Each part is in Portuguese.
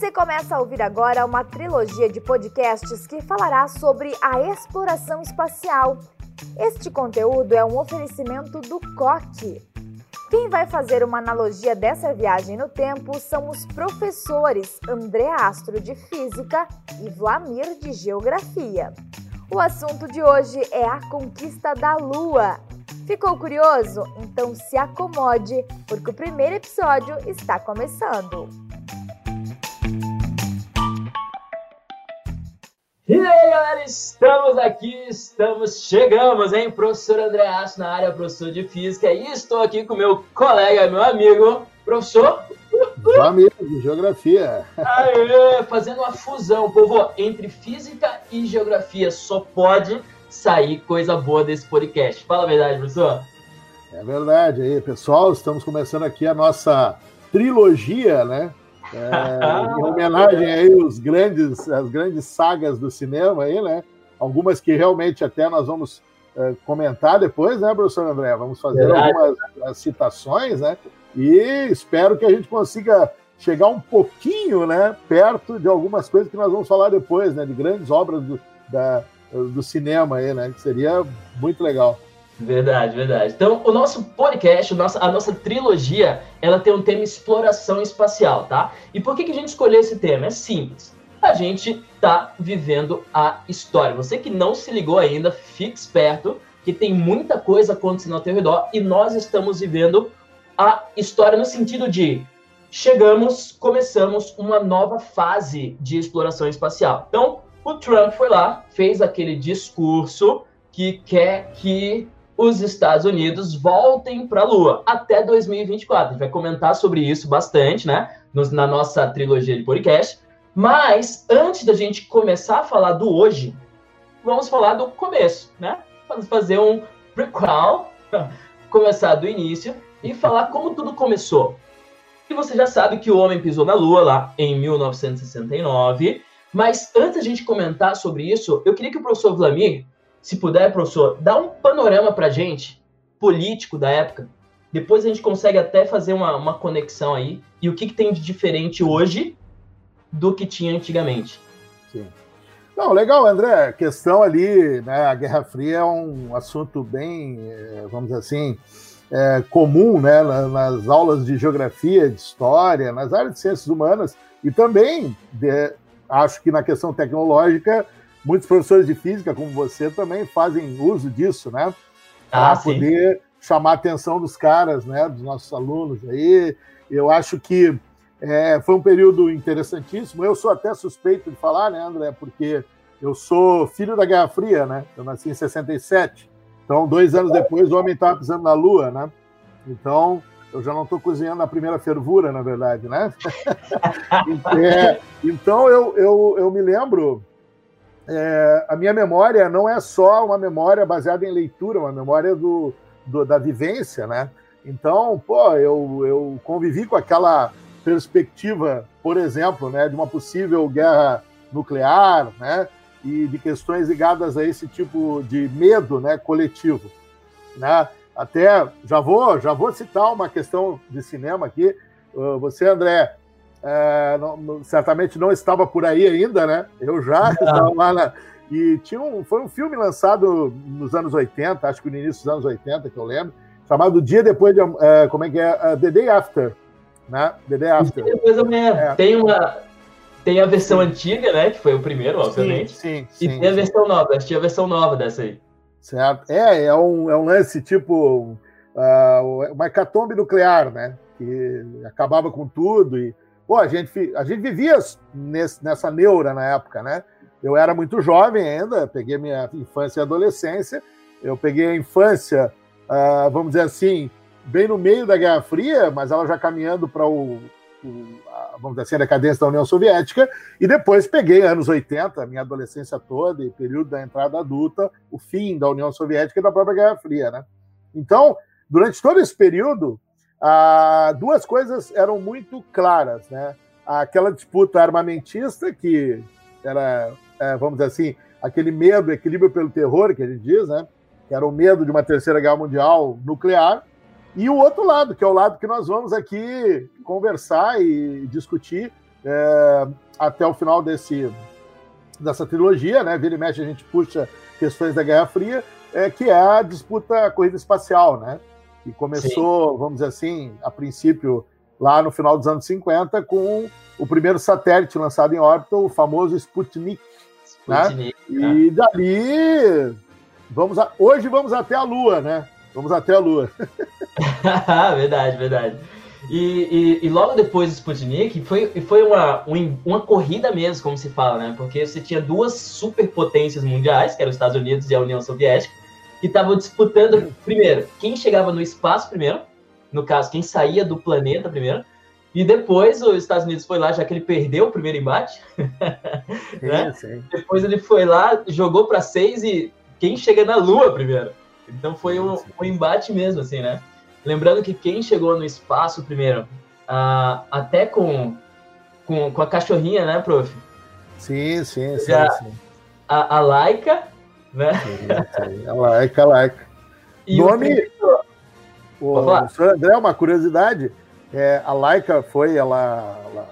Você começa a ouvir agora uma trilogia de podcasts que falará sobre a exploração espacial. Este conteúdo é um oferecimento do COC. Quem vai fazer uma analogia dessa viagem no tempo são os professores André Astro de Física e Vlamir de Geografia. O assunto de hoje é a conquista da Lua. Ficou curioso? Então se acomode, porque o primeiro episódio está começando. E aí, galera, estamos aqui, estamos, chegamos, hein? Professor André Aço na área, professor de Física, e estou aqui com meu colega, meu amigo, professor... Amigo de Geografia. Aê, fazendo uma fusão, povo, entre Física e Geografia, só pode sair coisa boa desse podcast. Fala a verdade, professor. É verdade, aí, pessoal, estamos começando aqui a nossa trilogia, né? É, em homenagem aí aos grandes, as grandes sagas do cinema aí, né? Algumas que realmente até nós vamos é, comentar depois, né, professor André? Vamos fazer Verdade. algumas citações, né? E espero que a gente consiga chegar um pouquinho, né, perto de algumas coisas que nós vamos falar depois, né? De grandes obras do, da, do cinema aí, né? Que seria muito legal. Verdade, verdade. Então, o nosso podcast, a nossa trilogia, ela tem um tema exploração espacial, tá? E por que, que a gente escolheu esse tema? É simples. A gente tá vivendo a história. Você que não se ligou ainda, fique esperto, que tem muita coisa acontecendo ao teu redor e nós estamos vivendo a história no sentido de chegamos, começamos uma nova fase de exploração espacial. Então, o Trump foi lá, fez aquele discurso que quer que os Estados Unidos voltem para a Lua até 2024. A gente vai comentar sobre isso bastante, né? na nossa trilogia de podcast. Mas antes da gente começar a falar do hoje, vamos falar do começo, né? Vamos fazer um prequel, começar do início e falar como tudo começou. E você já sabe que o homem pisou na Lua lá em 1969. Mas antes da gente comentar sobre isso, eu queria que o professor Vladimir se puder, professor, dá um panorama para gente, político da época. Depois a gente consegue até fazer uma, uma conexão aí. E o que, que tem de diferente hoje do que tinha antigamente. Sim. Não, legal, André. A questão ali, né, a Guerra Fria é um assunto bem, eh, vamos dizer assim, é, comum né, nas aulas de geografia, de história, nas áreas de ciências humanas e também, de, acho que na questão tecnológica, muitos professores de física, como você, também fazem uso disso, né? Para ah, poder chamar a atenção dos caras, né? Dos nossos alunos aí. Eu acho que é, foi um período interessantíssimo. Eu sou até suspeito de falar, né, André? Porque eu sou filho da Guerra Fria, né? Eu nasci em 67. Então, dois anos depois, o homem estava pisando na Lua, né? Então, eu já não estou cozinhando a primeira fervura, na verdade, né? é, então, eu, eu, eu me lembro é, a minha memória não é só uma memória baseada em leitura, uma memória do, do, da vivência, né? Então, pô, eu, eu convivi com aquela perspectiva, por exemplo, né, de uma possível guerra nuclear, né, e de questões ligadas a esse tipo de medo, né, coletivo, né? Até já vou já vou citar uma questão de cinema aqui. Você, André, é, não, certamente não estava por aí ainda, né? Eu já estava lá na, e tinha um, foi um filme lançado nos anos 80, acho que no início dos anos 80, que eu lembro, chamado Dia Depois de. É, como é que é? Uh, The Day After. Né? The Day After. Depois amanhã. É. Tem uma. Tem a versão sim. antiga, né? Que foi o primeiro, obviamente. Sim, sim. E sim, tem a versão nova. Tinha a versão nova dessa aí. Certo. É, é um, é um lance tipo. Uh, uma hecatombe nuclear, né? Que acabava com tudo e Pô, a gente, a gente vivia nesse, nessa neura na época, né? Eu era muito jovem ainda, peguei minha infância e adolescência. Eu peguei a infância, uh, vamos dizer assim, bem no meio da Guerra Fria, mas ela já caminhando para o, o a, vamos dizer assim, a decadência da União Soviética. E depois peguei anos 80, minha adolescência toda e período da entrada adulta, o fim da União Soviética e da própria Guerra Fria, né? Então, durante todo esse período, ah, duas coisas eram muito claras, né? Aquela disputa armamentista, que era, é, vamos dizer assim, aquele medo, equilíbrio pelo terror, que gente diz, né? Que era o medo de uma terceira guerra mundial nuclear, e o outro lado, que é o lado que nós vamos aqui conversar e discutir, é, até o final desse, dessa trilogia, né? Vira e mexe a gente puxa questões da Guerra Fria, é, que é a disputa a corrida espacial, né? Que começou, Sim. vamos dizer assim, a princípio lá no final dos anos 50 com o primeiro satélite lançado em órbita, o famoso Sputnik. Né? Sputnik né? É. E dali vamos a, hoje vamos até a Lua, né? Vamos até a Lua. verdade, verdade. E, e, e, logo depois do Sputnik, foi, foi uma, uma corrida mesmo, como se fala, né? Porque você tinha duas superpotências mundiais, que eram os Estados Unidos e a União Soviética, que estavam disputando, primeiro, quem chegava no espaço primeiro, no caso, quem saía do planeta primeiro, e depois os Estados Unidos foi lá, já que ele perdeu o primeiro embate, né? depois ele foi lá, jogou para seis e quem chega na Lua primeiro. Então foi um, um embate mesmo, assim, né? Lembrando que quem chegou no espaço primeiro, uh, até com, com, com, a cachorrinha, né, prof? Sim, sim, sim. A, sim. a, a Laika, né? Sim, sim. A Laika, a Laika. E Nome... O, o André, uma curiosidade, é, a Laika foi, ela, ela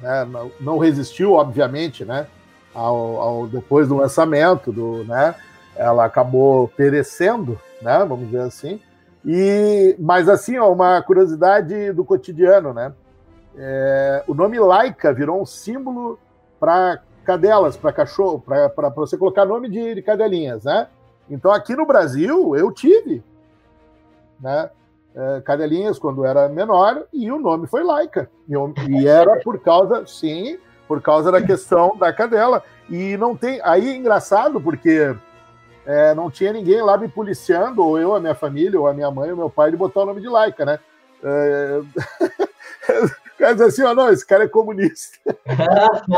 né, não, não, resistiu, obviamente, né, ao, ao, depois do lançamento, do, né, ela acabou perecendo, né, vamos dizer assim, e, mas assim, ó, uma curiosidade do cotidiano, né? É, o nome Laika virou um símbolo para cadelas, para cachorro, para você colocar nome de, de, cadelinhas, né? Então aqui no Brasil eu tive, né? É, cadelinhas quando era menor e o nome foi Laika e, e era por causa, sim, por causa da questão da cadela e não tem aí é engraçado porque é, não tinha ninguém lá me policiando, ou eu, a minha família, ou a minha mãe, ou meu pai, de botar o nome de Laika, né? É... cara diz assim, ó, não, esse cara é comunista.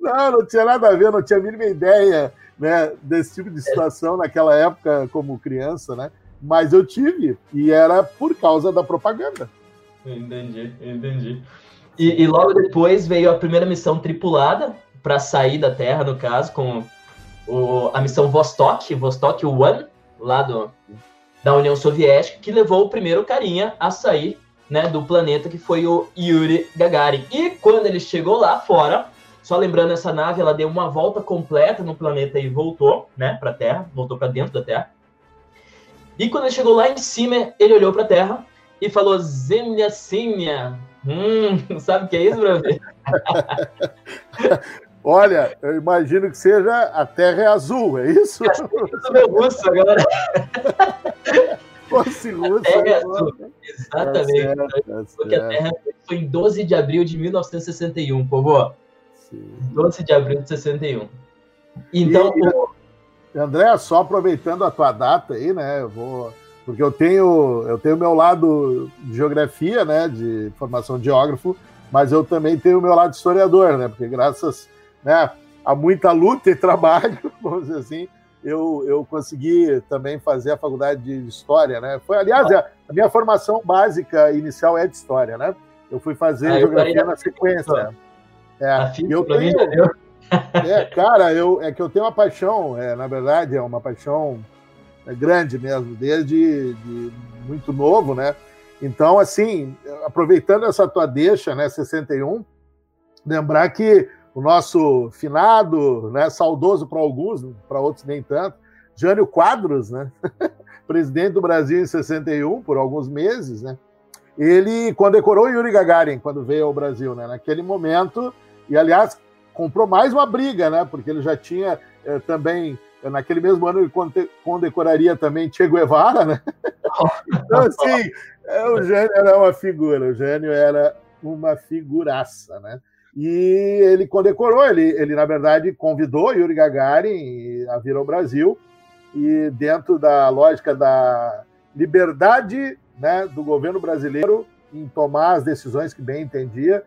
não, não tinha nada a ver, não tinha a mínima ideia né, desse tipo de situação naquela época como criança, né? Mas eu tive, e era por causa da propaganda. Entendi, entendi. E, e logo depois veio a primeira missão tripulada, para sair da Terra, no caso, com o, a missão Vostok, Vostok 1, lá do, da União Soviética, que levou o primeiro carinha a sair né, do planeta, que foi o Yuri Gagarin. E quando ele chegou lá fora, só lembrando, essa nave ela deu uma volta completa no planeta e voltou né, para a Terra, voltou para dentro da Terra. E quando ele chegou lá em cima, ele olhou para a Terra e falou: Zemlya Simya. Hum, sabe o que é isso, Brasil? Olha, eu imagino que seja a Terra é azul, é isso? É meu russo agora. Fosse russo. A terra é azul. Exatamente. Tá certo, tá Porque a Terra foi em 12 de abril de 1961, povo. Sim. 12 de abril de 61. Então. E, André, só aproveitando a tua data aí, né? Eu vou. Porque eu tenho eu tenho meu lado de geografia, né? De formação de geógrafo, mas eu também tenho o meu lado historiador, né? Porque graças né, há muita luta e trabalho, vamos dizer assim, eu, eu consegui também fazer a faculdade de História, né? Foi, aliás, a, a minha formação básica inicial é de História, né? Eu fui fazer ah, Geografia na sequência. É, eu tenho... é, cara, eu, é que eu tenho uma paixão, é, na verdade, é uma paixão é, grande mesmo, desde de muito novo, né? Então, assim, aproveitando essa tua deixa, né, 61, lembrar que o nosso finado, né, saudoso para alguns, para outros nem tanto, Jânio Quadros, né, presidente do Brasil em 61, por alguns meses, né, ele condecorou Yuri Gagarin quando veio ao Brasil, né, naquele momento, e aliás, comprou mais uma briga, né, porque ele já tinha eh, também, naquele mesmo ano, ele condecoraria também Che Guevara, né, então, assim, é, o Jânio era uma figura, o Jânio era uma figuraça, né, e ele condecorou, ele, ele na verdade convidou Yuri Gagarin a vir ao Brasil, e dentro da lógica da liberdade né, do governo brasileiro em tomar as decisões que bem entendia,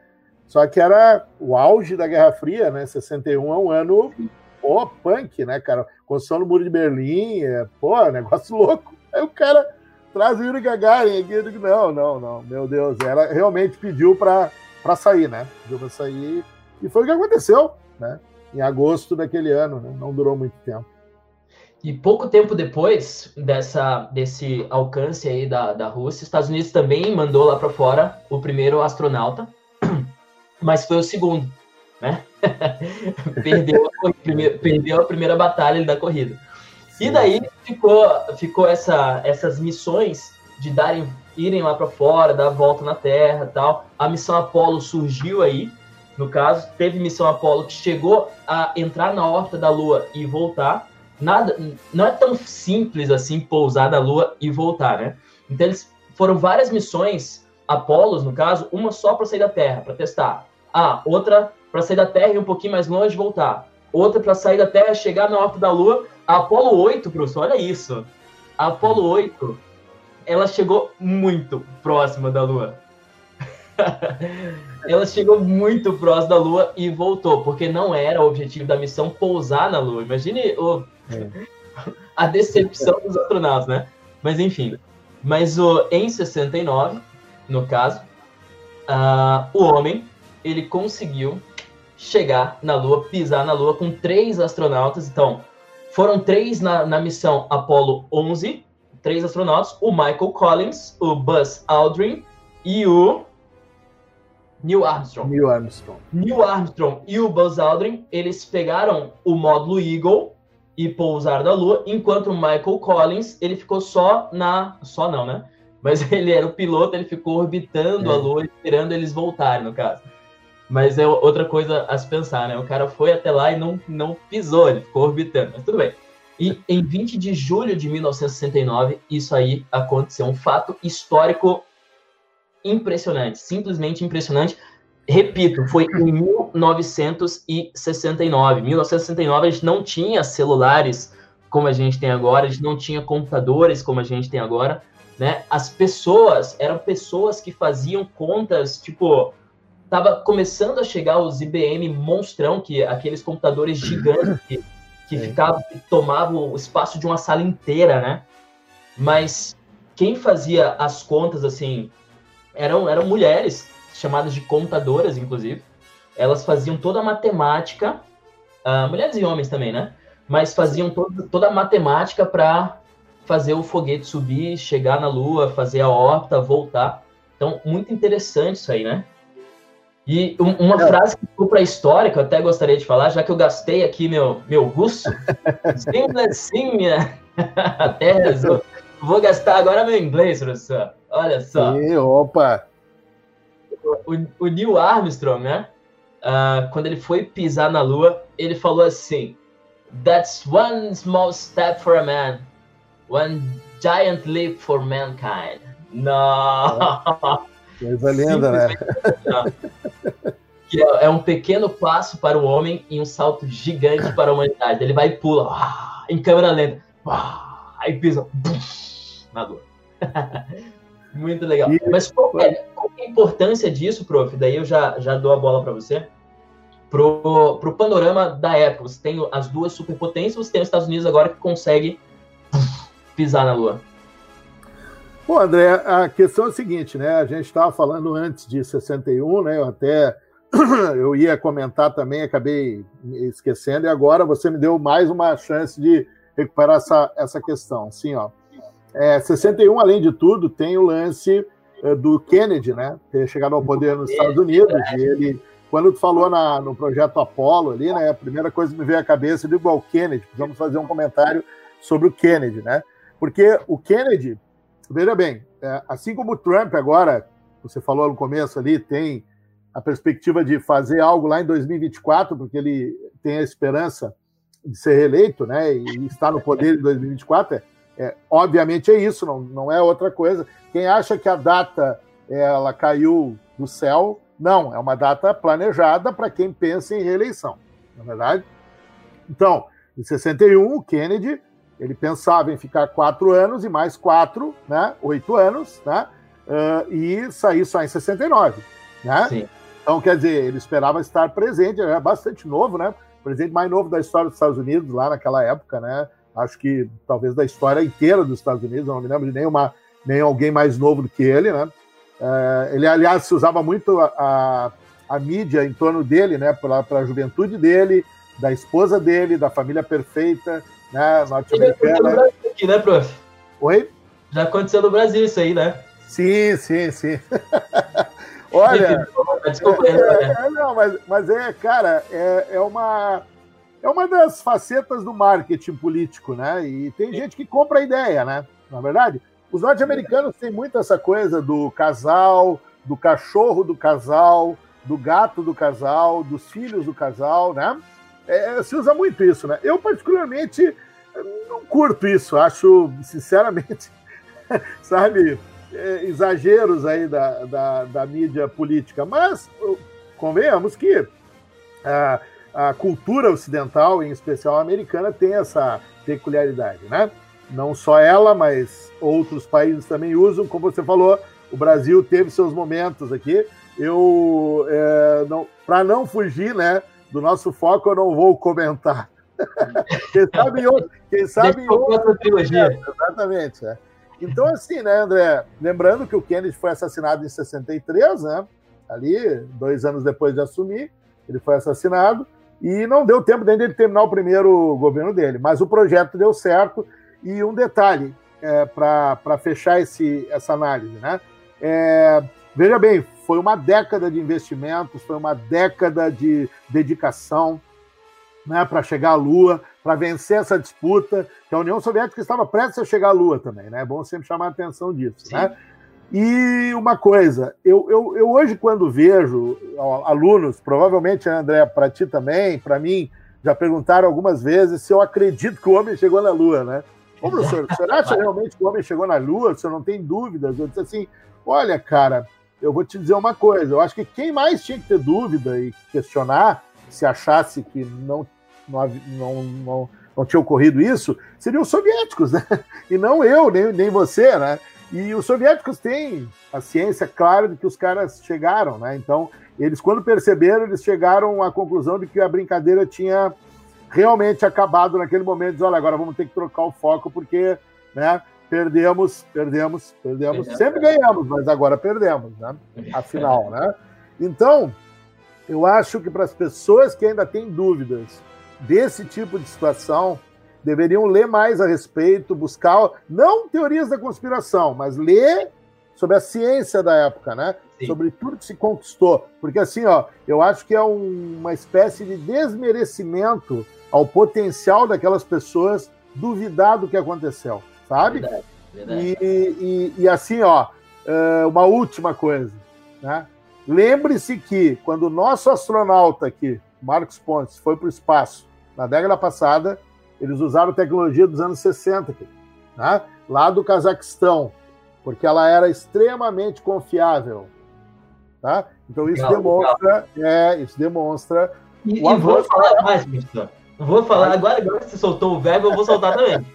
só que era o auge da Guerra Fria, né? 61 é um ano, pô, punk, né, cara? Construção do Muro de Berlim, é, pô, negócio louco. Aí o cara traz o Yuri Gagarin aqui, eu digo, não, não, não, meu Deus, ela realmente pediu para para sair, né? Para sair e foi o que aconteceu, né? Em agosto daquele ano, né? Não durou muito tempo. E pouco tempo depois dessa, desse alcance aí da, da Rússia, Estados Unidos também mandou lá para fora o primeiro astronauta, mas foi o segundo, né? perdeu, primeiro, perdeu a primeira batalha da corrida. Sim. E daí ficou, ficou essa, essas missões de darem, irem lá para fora, dar a volta na Terra tal. A missão Apollo surgiu aí, no caso, teve missão Apollo que chegou a entrar na órbita da Lua e voltar. Nada, não é tão simples assim pousar na Lua e voltar, né? Então eles foram várias missões Apolos, no caso, uma só para sair da Terra, para testar. Ah, outra para sair da Terra e um pouquinho mais longe voltar. Outra para sair da Terra, chegar na órbita da Lua. Apolo 8, professor, olha isso. Apolo 8, ela chegou muito próxima da Lua. ela chegou muito próxima da Lua e voltou, porque não era o objetivo da missão pousar na Lua. Imagine o, é. a decepção dos astronautas, né? Mas enfim. Mas o, em 69, no caso, uh, o homem ele conseguiu chegar na Lua, pisar na Lua com três astronautas. Então, foram três na, na missão Apollo 11, três astronautas: o Michael Collins, o Buzz Aldrin e o Neil Armstrong. Neil Armstrong. Neil Armstrong e o Buzz Aldrin, eles pegaram o módulo Eagle e pousaram na Lua, enquanto o Michael Collins, ele ficou só na... Só não, né? Mas ele era o piloto, ele ficou orbitando é. a Lua, esperando eles voltarem, no caso. Mas é outra coisa a se pensar, né? O cara foi até lá e não, não pisou, ele ficou orbitando, mas tudo bem. E em 20 de julho de 1969, isso aí aconteceu. Um fato histórico impressionante, simplesmente impressionante. Repito, foi em 1969. 1969 a gente não tinha celulares como a gente tem agora, a gente não tinha computadores como a gente tem agora, né? As pessoas eram pessoas que faziam contas, tipo, tava começando a chegar os IBM monstrão, que aqueles computadores gigantes que, que ficavam, que tomavam o espaço de uma sala inteira, né? Mas quem fazia as contas, assim, eram, eram mulheres, chamadas de computadoras, inclusive. Elas faziam toda a matemática, uh, mulheres e homens também, né? Mas faziam todo, toda a matemática para fazer o foguete subir, chegar na Lua, fazer a órbita, voltar. Então, muito interessante isso aí, né? E uma é. frase que ficou para a história, que eu até gostaria de falar, já que eu gastei aqui meu, meu russo, simplasinha, até vou gastar agora meu inglês, professor. Olha só. E, opa! O, o Neil Armstrong, né? Uh, quando ele foi pisar na Lua, ele falou assim: That's one small step for a man, one giant leap for mankind. Não! Coisa linda, né? Que é, um pequeno passo para o homem e um salto gigante para a humanidade. Ele vai e pula, ah, em câmera lenta, ah, aí pisa na dor. Muito legal. E... Mas qual é, qual é, a importância disso, prof? Daí eu já, já dou a bola para você. Pro, pro panorama da época, você tem as duas superpotências, você tem os Estados Unidos agora que consegue pisar na Lua. Bom, André, a questão é a seguinte, né? A gente estava falando antes de 61, né? Eu até eu ia comentar também, acabei esquecendo, e agora você me deu mais uma chance de recuperar essa, essa questão. Sim, ó. É, 61, além de tudo, tem o lance é, do Kennedy, né? Ter chegado ao poder nos Estados Unidos, e ele, quando tu falou na, no projeto Apollo ali, né? A primeira coisa que me veio à cabeça, eu digo, ao Kennedy, precisamos fazer um comentário sobre o Kennedy, né? Porque o Kennedy Veja bem, é, assim como o Trump agora, você falou no começo ali, tem a perspectiva de fazer algo lá em 2024, porque ele tem a esperança de ser reeleito, né, e estar no poder em 2024, é, é, obviamente é isso, não, não é outra coisa. Quem acha que a data ela caiu do céu, não, é uma data planejada para quem pensa em reeleição, na é verdade. Então, em 61, o Kennedy ele pensava em ficar quatro anos e mais quatro, né? Oito anos, né? Uh, e sair só em 69, né? Sim. Então, quer dizer, ele esperava estar presente, era bastante novo, né? O presidente mais novo da história dos Estados Unidos, lá naquela época, né? Acho que talvez da história inteira dos Estados Unidos, não me lembro de nenhuma, nem alguém mais novo do que ele, né? Uh, ele, aliás, se usava muito a, a, a mídia em torno dele, né? Para a juventude dele, da esposa dele, da família perfeita, né, norte-americana. Aqui, né, prof? Oi? Já aconteceu no Brasil isso aí, né? Sim, sim, sim. Olha, desculpa, é, é, é, não, mas, mas é, cara, é, é uma é uma das facetas do marketing político, né? E tem gente que compra a ideia, né? Na verdade, os norte-americanos têm muito essa coisa do casal, do cachorro do casal, do gato do casal, dos filhos do casal, né? É, se usa muito isso, né? Eu, particularmente, não curto isso. Acho, sinceramente, sabe, é, exageros aí da, da, da, mídia política. Mas convenhamos que a, a cultura ocidental, em especial a americana, tem essa peculiaridade, né? Não só ela, mas outros países também usam. Como você falou, o Brasil teve seus momentos aqui. Eu, é, não, para não fugir, né? Do nosso foco eu não vou comentar. quem sabe outro. Quem sabe outra trilogia. exatamente. É. Então, assim, né, André? Lembrando que o Kennedy foi assassinado em 63, né? Ali, dois anos depois de assumir, ele foi assassinado. E não deu tempo de ele terminar o primeiro governo dele. Mas o projeto deu certo. E um detalhe é, para fechar esse, essa análise, né? É, veja bem, foi uma década de investimentos, foi uma década de dedicação né, para chegar à Lua, para vencer essa disputa, que a União Soviética estava prestes a chegar à Lua também, né? É bom sempre chamar a atenção disso, né? E uma coisa, eu, eu, eu hoje, quando vejo alunos, provavelmente, André, para ti também, para mim, já perguntaram algumas vezes se eu acredito que o homem chegou na Lua, né? Ô, professor, o senhor acha realmente que o homem chegou na Lua? O senhor não tem dúvidas? Eu disse assim, olha, cara, eu vou te dizer uma coisa: eu acho que quem mais tinha que ter dúvida e questionar, se achasse que não, não, não, não, não tinha ocorrido isso, seriam os soviéticos, né? E não eu, nem, nem você, né? E os soviéticos têm a ciência clara de que os caras chegaram, né? Então, eles, quando perceberam, eles chegaram à conclusão de que a brincadeira tinha realmente acabado naquele momento. Diz, olha, agora vamos ter que trocar o foco, porque né, perdemos, perdemos, perdemos. Sempre ganhamos, mas agora perdemos, né? Afinal, né? Então, eu acho que para as pessoas que ainda têm dúvidas desse tipo de situação, deveriam ler mais a respeito, buscar, não teorias da conspiração, mas ler sobre a ciência da época, né? Sim. Sobre tudo que se conquistou. Porque assim, ó, eu acho que é um, uma espécie de desmerecimento ao potencial daquelas pessoas duvidar do que aconteceu sabe? Verdade, verdade. E, e, e, assim, ó, é, uma última coisa, né? Lembre-se que quando o nosso astronauta aqui, Marcos Pontes, foi para o espaço na década passada, eles usaram tecnologia dos anos 60, aqui, né? lá do Cazaquistão, porque ela era extremamente confiável. Tá? Então isso legal, demonstra, legal. é, isso demonstra. E, e vou falar mais, Cristian. Vou falar, agora, agora que você soltou o verbo, eu vou soltar também.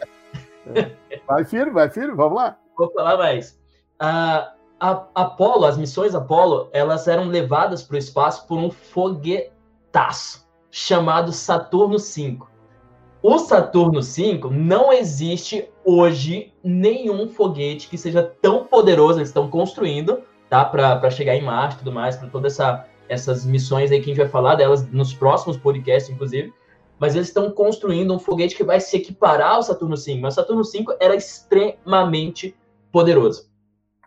Vai firme, vai firme, vamos lá. Vou falar mais. A, a Apolo, as missões Apolo, elas eram levadas para o espaço por um foguetaço chamado Saturno V. O Saturno V não existe hoje nenhum foguete que seja tão poderoso, eles estão construindo, tá? Para chegar em Marte e tudo mais, para todas essa, essas missões aí que a gente vai falar delas nos próximos podcasts, inclusive mas eles estão construindo um foguete que vai se equiparar ao Saturno V. Mas o Saturno V era extremamente poderoso.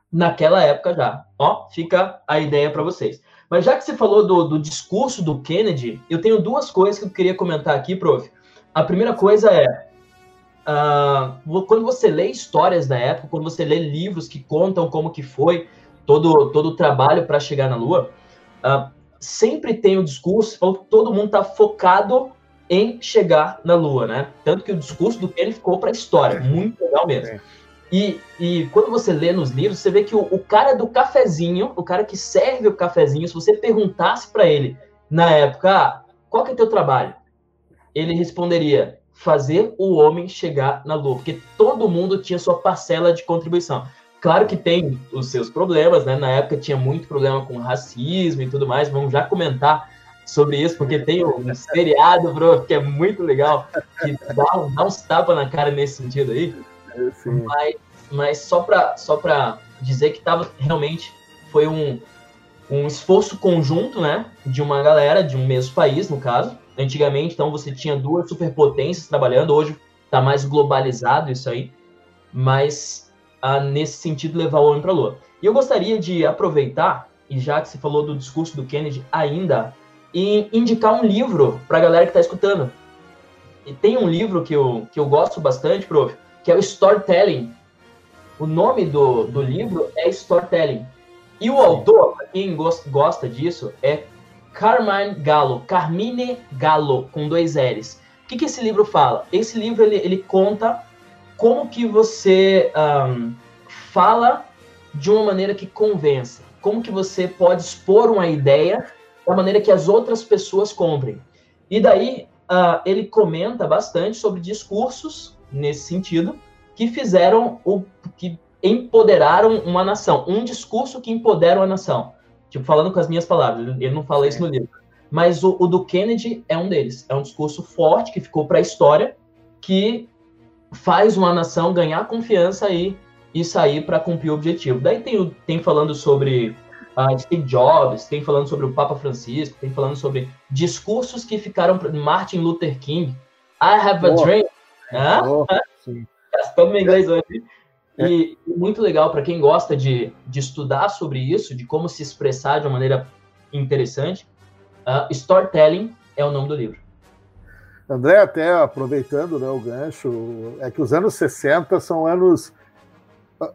Naquela época já. Ó, fica a ideia para vocês. Mas já que você falou do, do, discurso do Kennedy, eu tenho duas coisas que eu queria comentar aqui, prof. A primeira coisa é, uh, quando você lê histórias da época, quando você lê livros que contam como que foi todo, todo o trabalho para chegar na Lua, uh, sempre tem o discurso, falou que todo mundo está focado em chegar na Lua, né? Tanto que o discurso do Kenny ficou para a história, muito legal mesmo. E, e quando você lê nos livros, você vê que o, o, cara do cafezinho, o cara que serve o cafezinho, se você perguntasse para ele na época, ah, qual que é teu trabalho? Ele responderia, fazer o homem chegar na Lua, porque todo mundo tinha sua parcela de contribuição. Claro que tem os seus problemas, né? Na época tinha muito problema com racismo e tudo mais, vamos já comentar sobre isso, porque tem um seriado, bro, que é muito legal, que dá, dá uns tapas na cara nesse sentido aí. Mas, mas só para só pra dizer que tava realmente foi um, um esforço conjunto, né, de uma galera de um mesmo país, no caso. Antigamente, então, você tinha duas superpotências trabalhando, hoje tá mais globalizado isso aí, mas ah, nesse sentido levar o homem para a lua. E eu gostaria de aproveitar, e já que você falou do discurso do Kennedy ainda, e indicar um livro para a galera que está escutando. E tem um livro que eu, que eu gosto bastante, prof, que é o Storytelling. O nome do, do livro é Storytelling. E o autor, para quem gosta disso, é Carmine Gallo, Carmine Gallo, com dois L's. O que, que esse livro fala? Esse livro ele, ele conta como que você um, fala de uma maneira que convença. Como que você pode expor uma ideia da maneira que as outras pessoas comprem. E daí uh, ele comenta bastante sobre discursos nesse sentido que fizeram o que empoderaram uma nação, um discurso que empodera uma nação. Tipo, falando com as minhas palavras, ele não fala isso no livro. Mas o, o, do Kennedy é um deles. É um discurso forte que ficou para a história, que faz uma nação ganhar confiança e, e sair para cumprir o objetivo. Daí tem, tem falando sobre uh, Steve Jobs, tem falando sobre o Papa Francisco, tem falando sobre discursos que ficaram Martin Luther King. I have a oh. dream. Oh, sim. Gastando meu inglês hoje. É. E muito legal para quem gosta de, de estudar sobre isso, de como se expressar de uma maneira interessante. Uh, Storytelling é o nome do livro. André, até aproveitando né, o gancho, é que os anos 60 são anos,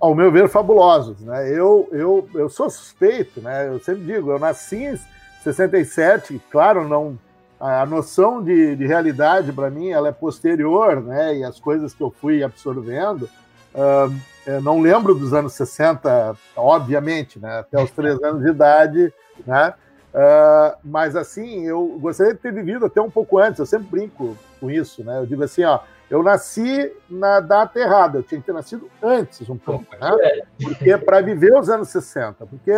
ao meu ver, fabulosos. Né? Eu, eu, eu sou suspeito, né? eu sempre digo, eu nasci em 67, claro, não a noção de, de realidade para mim ela é posterior, né? E as coisas que eu fui absorvendo, uh, eu não lembro dos anos 60, obviamente, né? Até os três anos de idade, né? Uh, mas assim, eu gostaria de ter vivido até um pouco antes, eu sempre brinco com isso, né? Eu digo assim, ó, eu nasci na data errada, eu tinha que ter nascido antes um pouco, né? É. Porque para viver os anos 60, porque,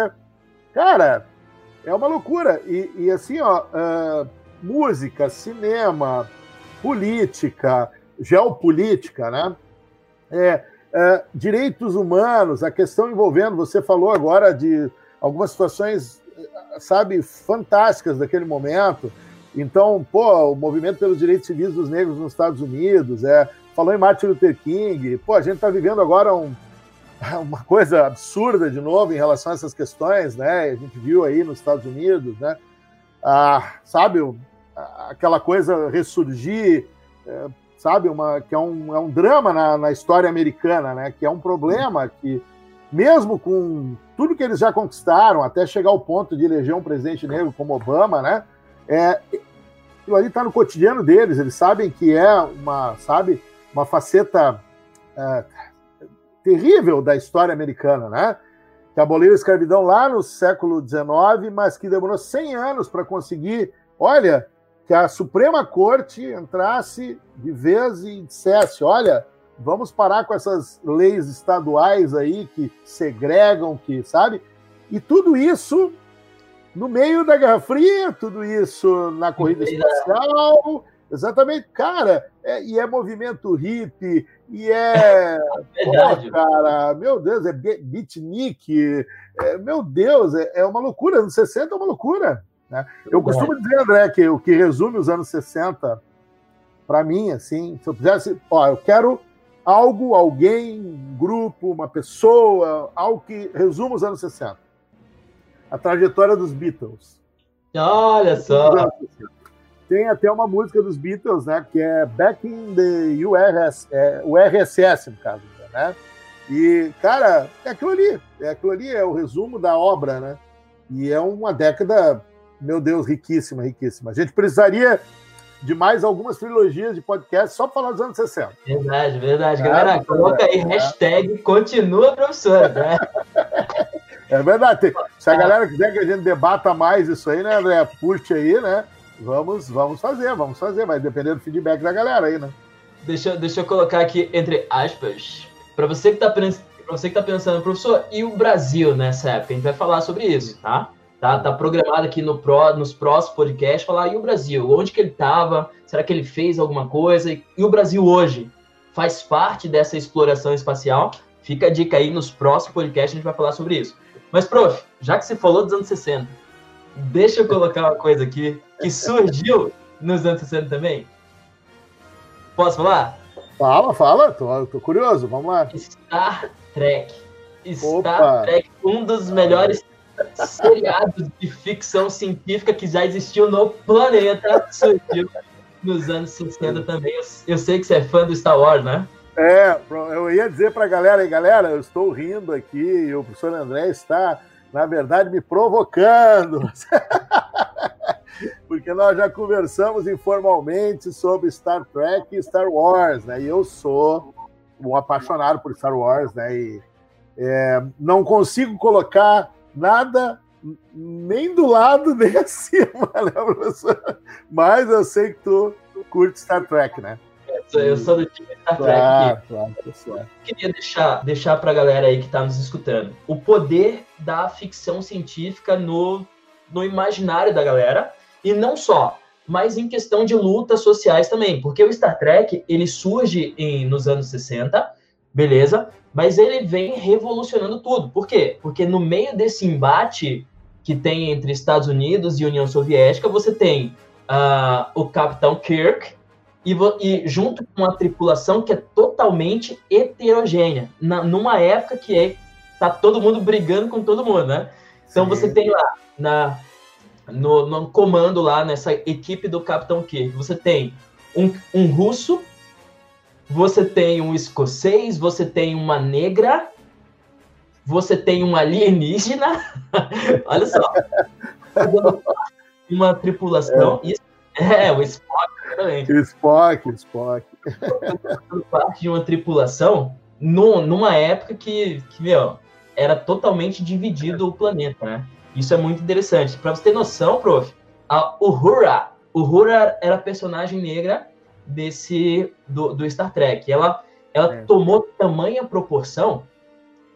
cara, é uma loucura. E, e assim, ó, uh, música, cinema, política, geopolítica, né? É, é, direitos humanos, a questão envolvendo, você falou agora de algumas situações, sabe, fantásticas daquele momento. Então, pô, o movimento pelos direitos civis dos negros nos Estados Unidos, é, falou em Martin Luther King, pô, a gente está vivendo agora um, uma coisa absurda de novo em relação a essas questões, né? A gente viu aí nos Estados Unidos, né? Ah, sabe, aquela coisa ressurgir, é, sabe? Uma, que é um, é um drama na, na história americana, né? Que é um problema que, mesmo com tudo que eles já conquistaram, até chegar ao ponto de eleger um presidente negro como Obama, né? É, aquilo ali está no cotidiano deles, eles sabem que é uma, sabe, uma faceta é, terrível da história americana, né? Que aboliu a escravidão lá no século XIX, mas que demorou 100 anos para conseguir, olha, que a Suprema Corte entrasse de vez e dissesse: olha, vamos parar com essas leis estaduais aí que segregam, que sabe? E tudo isso no meio da Guerra Fria, tudo isso na corrida espacial. Exatamente, cara, é, e é movimento hippie, e é. Verdade. Pô, cara, meu Deus, é beatnik, é, meu Deus, é, é uma loucura. Nos 60 é uma loucura. Né? Eu costumo dizer, André, que o que resume os anos 60, para mim, assim, se eu fizesse, ó, eu quero algo, alguém, um grupo, uma pessoa, algo que resuma os anos 60. A trajetória dos Beatles. Olha só! Tem até uma música dos Beatles, né, que é Back in the URS, é, o RSS, no caso, né? E, cara, é aquilo ali. É aquilo ali, é o resumo da obra, né? E é uma década meu Deus, riquíssima, riquíssima. A gente precisaria de mais algumas trilogias de podcast só para falar dos anos 60. Verdade, verdade. É, Galera, coloca aí, é. hashtag continua professor, né? É verdade. Se a galera quiser que a gente debata mais isso aí, né, André? Puxe aí, né? Vamos, vamos fazer, vamos fazer. Vai depender do feedback da galera aí, né? Deixa, deixa eu colocar aqui entre aspas. Para você que está você que tá pensando, professor, e o Brasil nessa época? A gente vai falar sobre isso, tá? Tá, tá programado aqui no pro, nos próximos podcasts falar e o Brasil, onde que ele estava? Será que ele fez alguma coisa? E o Brasil hoje faz parte dessa exploração espacial? Fica a dica aí nos próximos podcasts a gente vai falar sobre isso. Mas prof, já que você falou dos anos 60, deixa eu colocar uma coisa aqui que surgiu nos anos 60 também. Posso falar? Fala, fala, tô, tô curioso, vamos lá. Star Trek. Star Opa. Trek, um dos melhores seriados de ficção científica que já existiu no planeta, surgiu nos anos 60 também. Eu, eu sei que você é fã do Star Wars, né? É, eu ia dizer para a galera, galera, eu estou rindo aqui e o professor André está, na verdade, me provocando. Porque nós já conversamos informalmente sobre Star Trek e Star Wars, né? E eu sou um apaixonado por Star Wars, né? E é, não consigo colocar nada nem do lado nem acima, né, professor? Mas eu sei que tu curte Star Trek, né? Eu sou do time Star Trek. Claro, claro, claro. Queria deixar, deixar para a galera aí que está nos escutando o poder da ficção científica no, no imaginário da galera e não só, mas em questão de lutas sociais também, porque o Star Trek ele surge em, nos anos 60, beleza, mas ele vem revolucionando tudo. Por quê? Porque no meio desse embate que tem entre Estados Unidos e União Soviética, você tem uh, o Capitão Kirk, e, e, junto com uma tripulação que é totalmente heterogênea, na, numa época que é, tá todo mundo brigando com todo mundo, né? Então Sim. você tem lá na, no, no, comando lá nessa equipe do Capitão Kirk, você tem um, um russo, você tem um escocês, você tem uma negra, você tem um alienígena, olha só, uma tripulação, é. Isso, é, o Spock também. Spock, Spock. parte de uma tripulação no, numa época que, que, meu, era totalmente dividido o planeta, né? Isso é muito interessante. Para você ter noção, prof, a Uhura, Uhura era a personagem negra desse do, do Star Trek. Ela, ela é. tomou tamanha proporção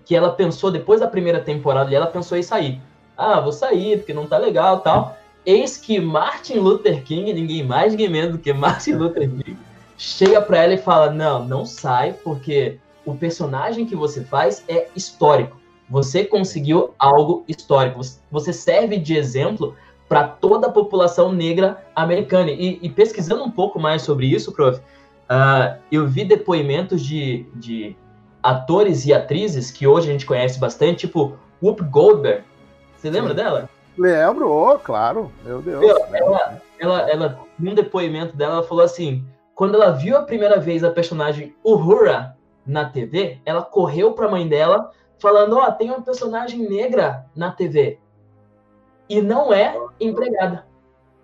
que ela pensou, depois da primeira temporada, ela pensou em sair. Ah, vou sair, porque não tá legal tal. Eis que Martin Luther King, ninguém mais, ninguém menos do que Martin Luther King, chega para ela e fala: Não, não sai, porque o personagem que você faz é histórico. Você conseguiu algo histórico. Você serve de exemplo para toda a população negra americana. E, e, pesquisando um pouco mais sobre isso, prof, uh, eu vi depoimentos de, de atores e atrizes que hoje a gente conhece bastante, tipo Whoop Goldberg. Você lembra Sim. dela? Lembro, oh, claro, meu Deus. ela, ela, ela, num depoimento dela, ela falou assim: quando ela viu a primeira vez a personagem Uhura na TV, ela correu para a mãe dela, falando: Ó, oh, tem uma personagem negra na TV. E não é empregada.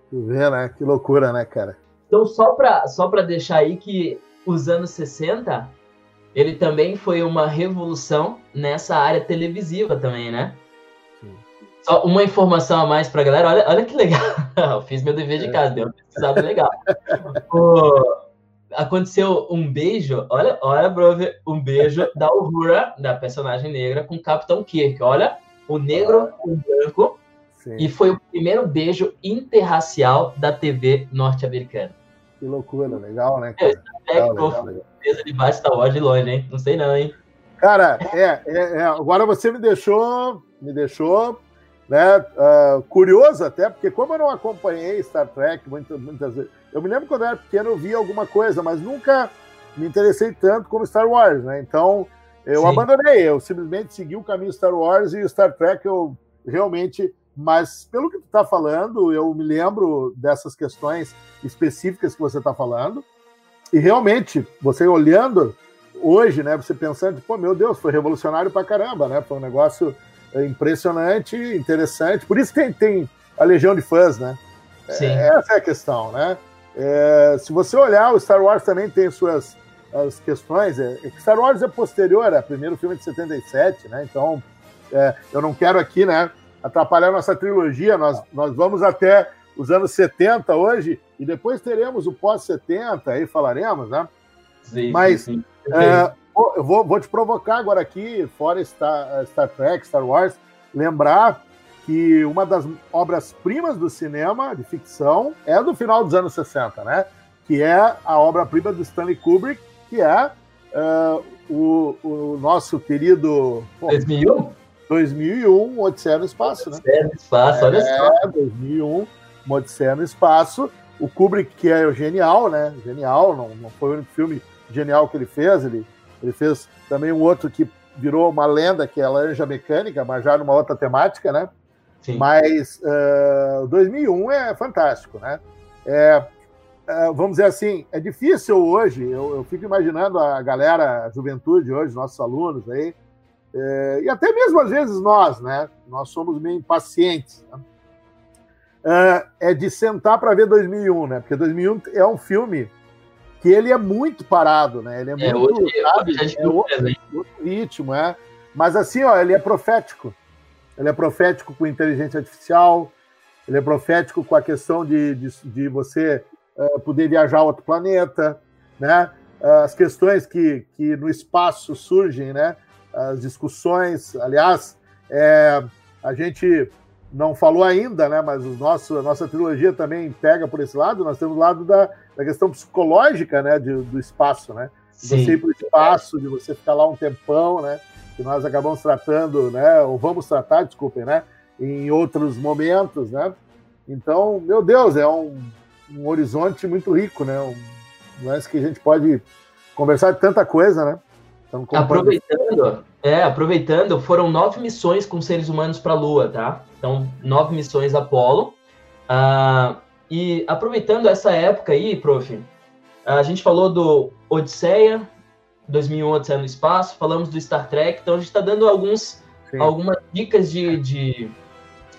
Tu vê, né? Que loucura, né, cara? Então, só para só deixar aí que os anos 60, ele também foi uma revolução nessa área televisiva também, né? Só uma informação a mais pra galera. Olha, olha que legal. Eu fiz meu dever de casa, deu uma pesquisada legal. o, aconteceu um beijo, olha, olha, brother, um beijo da Uhura, da personagem negra, com o Capitão Kirk. Olha, o negro com o branco. Sim. E foi o primeiro beijo interracial da TV norte-americana. Que loucura, legal, né? Cara? É, legal, legal, legal. debaixo da de longe, hein? Não sei não, hein? Cara, é, é, é, agora você me deixou, me deixou né? Uh, curioso até, porque como eu não acompanhei Star Trek muitas, muitas vezes, eu me lembro quando eu era pequeno eu via alguma coisa, mas nunca me interessei tanto como Star Wars, né? Então eu Sim. abandonei, eu simplesmente segui o caminho Star Wars e Star Trek eu realmente, mas pelo que tu está falando, eu me lembro dessas questões específicas que você está falando e realmente você olhando hoje, né? Você pensando, pô, meu Deus, foi revolucionário pra caramba, né? Foi um negócio é impressionante, interessante. Por isso tem, tem a legião de fãs, né? Sim. É, essa é a questão, né? É, se você olhar, o Star Wars também tem suas as questões. É, é Star Wars é posterior, é o primeiro filme de 77, né? Então, é, eu não quero aqui, né, atrapalhar nossa trilogia. Nós, nós vamos até os anos 70 hoje e depois teremos o pós-70, aí falaremos, né? Sim, Mas sim, sim. É, eu vou, vou te provocar agora aqui, fora Star, Star Trek, Star Wars, lembrar que uma das obras-primas do cinema de ficção é do final dos anos 60, né? Que é a obra-prima do Stanley Kubrick, que é uh, o, o, nosso querido. Pô, 2001? 2001, Odisseia no Espaço, né? Odisseia no Espaço, olha é, só. 2001, Odisseia no Espaço. O Kubrick, que é genial, né? Genial, não, não foi o único filme genial que ele fez. Ele, ele fez também um outro que virou uma lenda, que é a Laranja Mecânica, mas já numa outra temática, né? Sim. Mas uh, 2001 é fantástico, né? É, uh, vamos dizer assim, é difícil hoje, eu, eu, fico imaginando a galera, a juventude hoje, nossos alunos aí, é, e até mesmo às vezes nós, né? Nós somos meio impacientes. Né? Uh, é de sentar para ver 2001, né? Porque 2001 é um filme que ele é muito parado, né? Ele é, é muito, hoje, sabe? Hoje é outro, outro ritmo, é. Mas assim, ó, ele é profético. Ele é profético com inteligência artificial, ele é profético com a questão de, de, de você uh, poder viajar a outro planeta, né? Uh, as questões que, que no espaço surgem, né? As discussões, aliás, é, a gente não falou ainda, né? Mas o nosso, a nossa trilogia também pega por esse lado. Nós temos o lado da, da questão psicológica, né? De, do espaço, né? De você ir para o espaço, de você ficar lá um tempão, né? Que nós acabamos tratando, né? Ou vamos tratar, desculpem, né? Em outros momentos, né? Então, meu Deus, é um, um horizonte muito rico, né? Um lance que a gente pode conversar de tanta coisa, né? Aproveitando, é, aproveitando, foram nove missões com seres humanos para a Lua, tá? Então, nove missões Apolo. Uh, e aproveitando essa época aí, prof, a gente falou do Odisseia, 2001 Odisseia no Espaço, falamos do Star Trek, então a gente está dando alguns, algumas dicas de, de,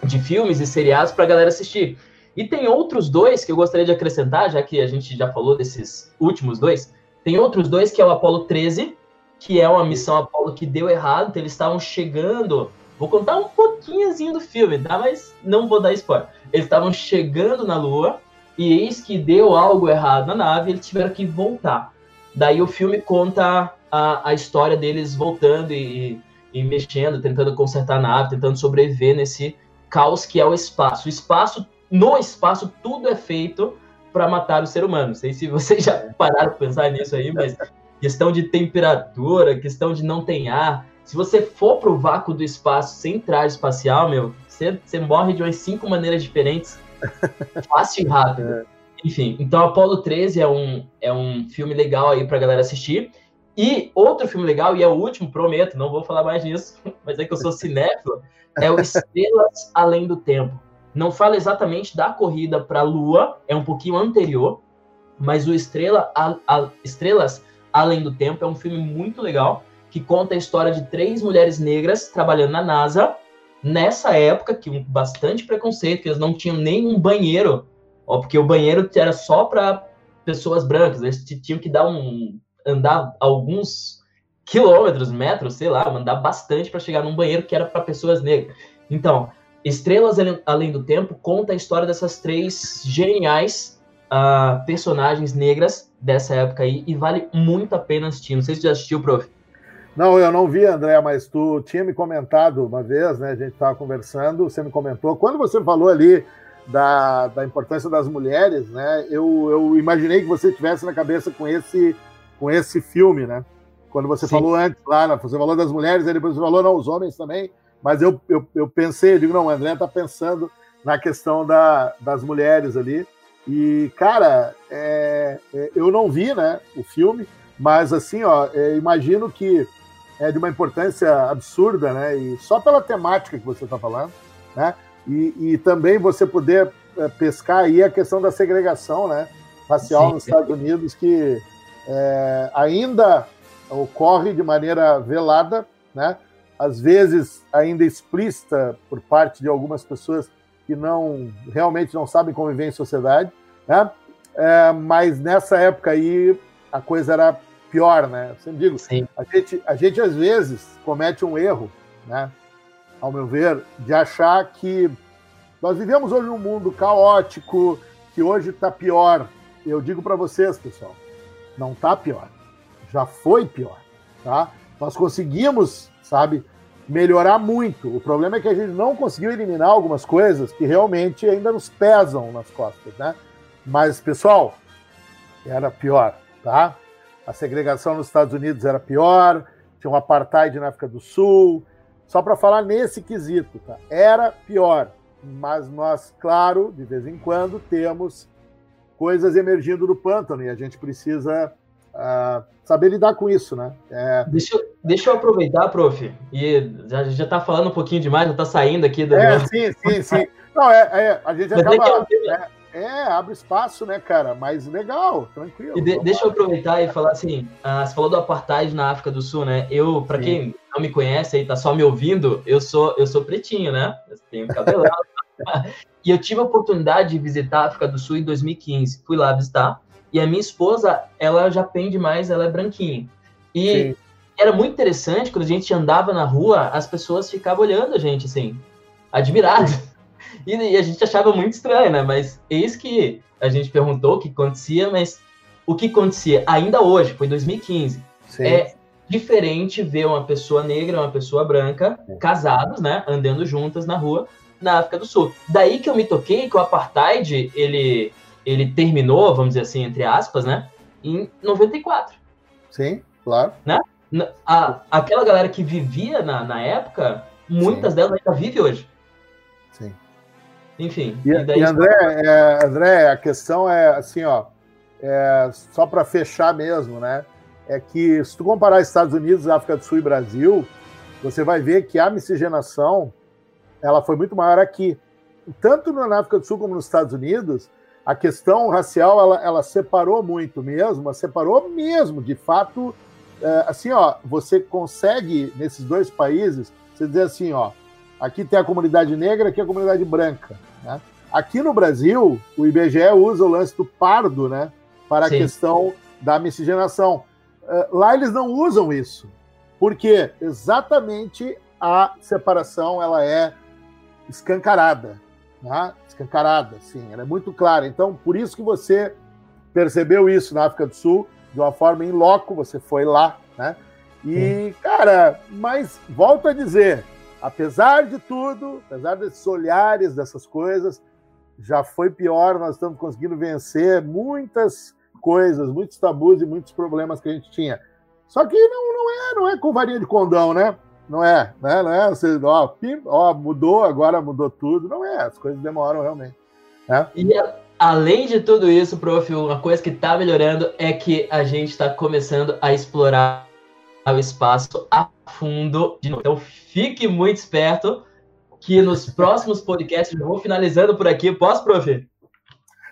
de filmes e seriados para a galera assistir. E tem outros dois que eu gostaria de acrescentar, já que a gente já falou desses últimos dois. Tem outros dois que é o Apolo 13, que é uma missão Apolo que deu errado, então eles estavam chegando. Vou contar um pouquinhozinho do filme, tá? Mas não vou dar spoiler. Eles estavam chegando na Lua e eis que deu algo errado na nave eles tiveram que voltar. Daí o filme conta a, a história deles voltando e, e mexendo, tentando consertar a nave, tentando sobreviver nesse caos que é o espaço. O espaço, no espaço, tudo é feito para matar o ser humano. Não sei se vocês já pararam para pensar nisso aí, mas questão de temperatura, questão de não ter ar. Se você for pro vácuo do espaço sem traje espacial, meu, você, você morre de umas cinco maneiras diferentes, fácil e rápido. É. Enfim, então Apolo 13 é um, é um filme legal aí pra galera assistir. E outro filme legal, e é o último, prometo, não vou falar mais nisso, mas é que eu sou cinéfilo, é o Estrelas Além do Tempo. Não fala exatamente da corrida para a Lua, é um pouquinho anterior, mas o Estrela, a, a, Estrelas Além do Tempo é um filme muito legal que conta a história de três mulheres negras trabalhando na NASA nessa época que bastante preconceito, que eles não tinham nenhum banheiro, ó, porque o banheiro era só para pessoas brancas, eles tinham que dar um andar alguns quilômetros, metros, sei lá, mandar bastante para chegar num banheiro que era para pessoas negras. Então, Estrelas Além do Tempo conta a história dessas três geniais uh, personagens negras dessa época aí e vale muito a pena assistir. Não sei se você já assistiu, prof. Não, eu não vi, André, mas tu tinha me comentado uma vez, né? A gente estava conversando, você me comentou. Quando você falou ali da, da importância das mulheres, né? Eu, eu imaginei que você tivesse na cabeça com esse, com esse filme, né? Quando você Sim. falou antes lá, né? você falou das mulheres, aí depois você falou, não, os homens também. Mas eu, eu, eu pensei, eu digo, não, o André está pensando na questão da, das mulheres ali. E, cara, é, é, eu não vi né, o filme, mas assim, ó, é, imagino que é de uma importância absurda, né? E só pela temática que você está falando, né? E, e, também você poder é, pescar aí a questão da segregação, né? Racial Sim. nos Estados Unidos, que é, ainda ocorre de maneira velada, né? Às vezes ainda explícita por parte de algumas pessoas que não realmente não sabem conviver em sociedade, né? É, mas nessa época aí a coisa era pior, né? Eu sempre digo, Sim. a gente, a gente às vezes comete um erro, né? Ao meu ver, de achar que nós vivemos hoje num mundo caótico, que hoje está pior. Eu digo para vocês, pessoal, não está pior, já foi pior, tá? Nós conseguimos, sabe, melhorar muito. O problema é que a gente não conseguiu eliminar algumas coisas que realmente ainda nos pesam nas costas, né? Mas, pessoal, era pior, tá? A segregação nos Estados Unidos era pior, tinha um apartheid na África do Sul. Só para falar nesse quesito, tá? Era pior, mas nós, claro, de vez em quando temos coisas emergindo do pântano e a gente precisa uh, saber lidar com isso, né? É... Deixa, deixa eu aproveitar, prof, e já, já tá falando um pouquinho demais, já tá saindo aqui. Do... É, sim, sim, sim. Não, é, é a gente acaba... É, é, abre espaço, né, cara? Mas legal, tranquilo. E de, deixa eu aproveitar e falar assim, uh, você falou do apartheid na África do Sul, né? Eu, para quem não me conhece aí, tá só me ouvindo, eu sou, eu sou pretinho, né? Eu tenho cabelão. e eu tive a oportunidade de visitar a África do Sul em 2015. Fui lá visitar. E a minha esposa, ela já pende mais, ela é branquinha. E Sim. era muito interessante, quando a gente andava na rua, as pessoas ficavam olhando a gente, assim, admiradas. E, e, a gente achava muito estranho, né? Mas eis que a gente perguntou o que acontecia, mas o que acontecia ainda hoje, foi 2015, Sim. é diferente ver uma pessoa negra e uma pessoa branca é. casados, né, andando juntas na rua na África do Sul. Daí que eu me toquei que o apartheid, ele ele terminou, vamos dizer assim, entre aspas, né, em 94. Sim, claro. Né? A, aquela galera que vivia na, na época, muitas Sim. delas ainda vivem hoje. Enfim. E, e, e André, é, André, a questão é assim, ó, é, só para fechar mesmo, né? É que se tu comparar Estados Unidos, África do Sul e Brasil, você vai ver que a miscigenação ela foi muito maior aqui. Tanto na África do Sul como nos Estados Unidos, a questão racial ela, ela separou muito mesmo, separou mesmo, de fato. É, assim, ó, você consegue nesses dois países, você dizer assim, ó, Aqui tem a comunidade negra, aqui a comunidade branca. Né? Aqui no Brasil, o IBGE usa o lance do pardo né, para Sim. a questão da miscigenação. Uh, lá eles não usam isso, porque exatamente a separação ela é escancarada, né? escancarada, sim, ela é muito clara. Então, por isso que você percebeu isso na África do Sul, de uma forma em loco, você foi lá, né? E, cara, mas volto a dizer, apesar de tudo, apesar desses olhares, dessas coisas, já foi pior, nós estamos conseguindo vencer muitas coisas, muitos tabus e muitos problemas que a gente tinha. Só que não, não é, não é com varinha de condão, né? Não é, né? Não é você, ó, pim, ó, mudou, agora mudou tudo. Não é, as coisas demoram realmente. Né? E além de tudo isso, prof, uma coisa que está melhorando é que a gente está começando a explorar o espaço a fundo de novo. Então fique muito esperto que nos próximos podcasts eu vou finalizando por aqui. Posso, prof?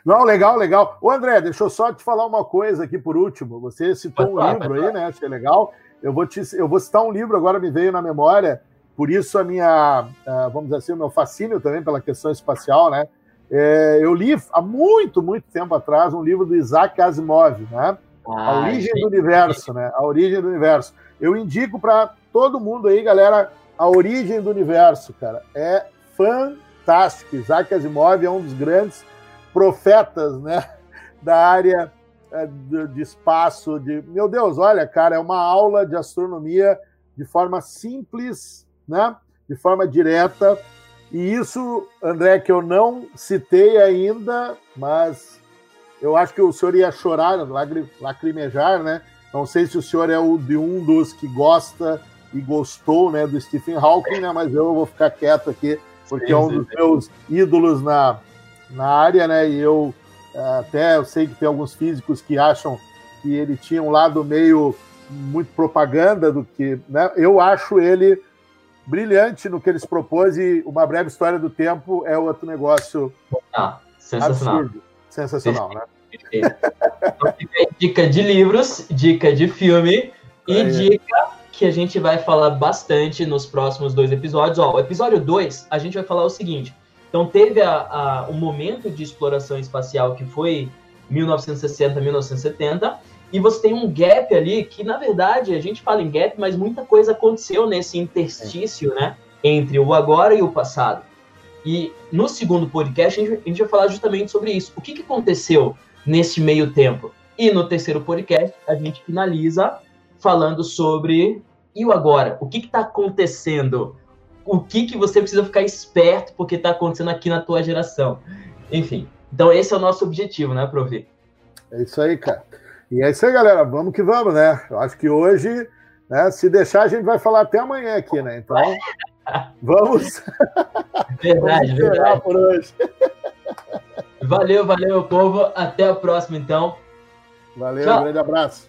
Não, legal, legal. Ô, André, deixa eu só te falar uma coisa aqui por último. Você citou pode um falar, livro aí, né? Achei legal. Eu vou, te, eu vou citar um livro, agora me veio na memória, por isso a minha, vamos dizer assim, o meu fascínio também pela questão espacial, né? É, eu li há muito, muito tempo atrás um livro do Isaac Asimov, né? Ah, a origem do universo, né? A origem do universo. Eu indico para todo mundo aí, galera, a origem do universo, cara. É fantástico. Isaac Asimov é um dos grandes profetas, né? Da área é, de espaço, de meu Deus, olha, cara, é uma aula de astronomia de forma simples, né? De forma direta. E isso, André, que eu não citei ainda, mas eu acho que o senhor ia chorar, lacrimejar, né? Não sei se o senhor é o de um dos que gosta e gostou, né, do Stephen Hawking, né? Mas eu vou ficar quieto aqui porque sim, é um dos sim. meus ídolos na, na área, né? E eu até eu sei que tem alguns físicos que acham que ele tinha um lado meio muito propaganda do que, né? Eu acho ele brilhante no que eles propôs e uma breve história do tempo é outro negócio ah, sensacional. absurdo. Sensacional, né? Então, dica de livros, dica de filme e é. dica que a gente vai falar bastante nos próximos dois episódios. Ó, o episódio 2, a gente vai falar o seguinte. Então, teve a, a, o momento de exploração espacial que foi 1960, 1970, e você tem um gap ali que, na verdade, a gente fala em gap, mas muita coisa aconteceu nesse interstício, né? Entre o agora e o passado. E no segundo podcast, a gente, a gente vai falar justamente sobre isso. O que, que aconteceu nesse meio tempo? E no terceiro podcast, a gente finaliza falando sobre e o agora? O que está acontecendo? O que, que você precisa ficar esperto porque está acontecendo aqui na tua geração? Enfim, então esse é o nosso objetivo, né, Provi? É isso aí, cara. E é isso aí, galera. Vamos que vamos, né? Eu acho que hoje, né, se deixar, a gente vai falar até amanhã aqui, né? Então, vamos. Verdade, vamos verdade. por hoje. Valeu, valeu, povo. Até a próxima, então. Valeu, Tchau. um grande abraço.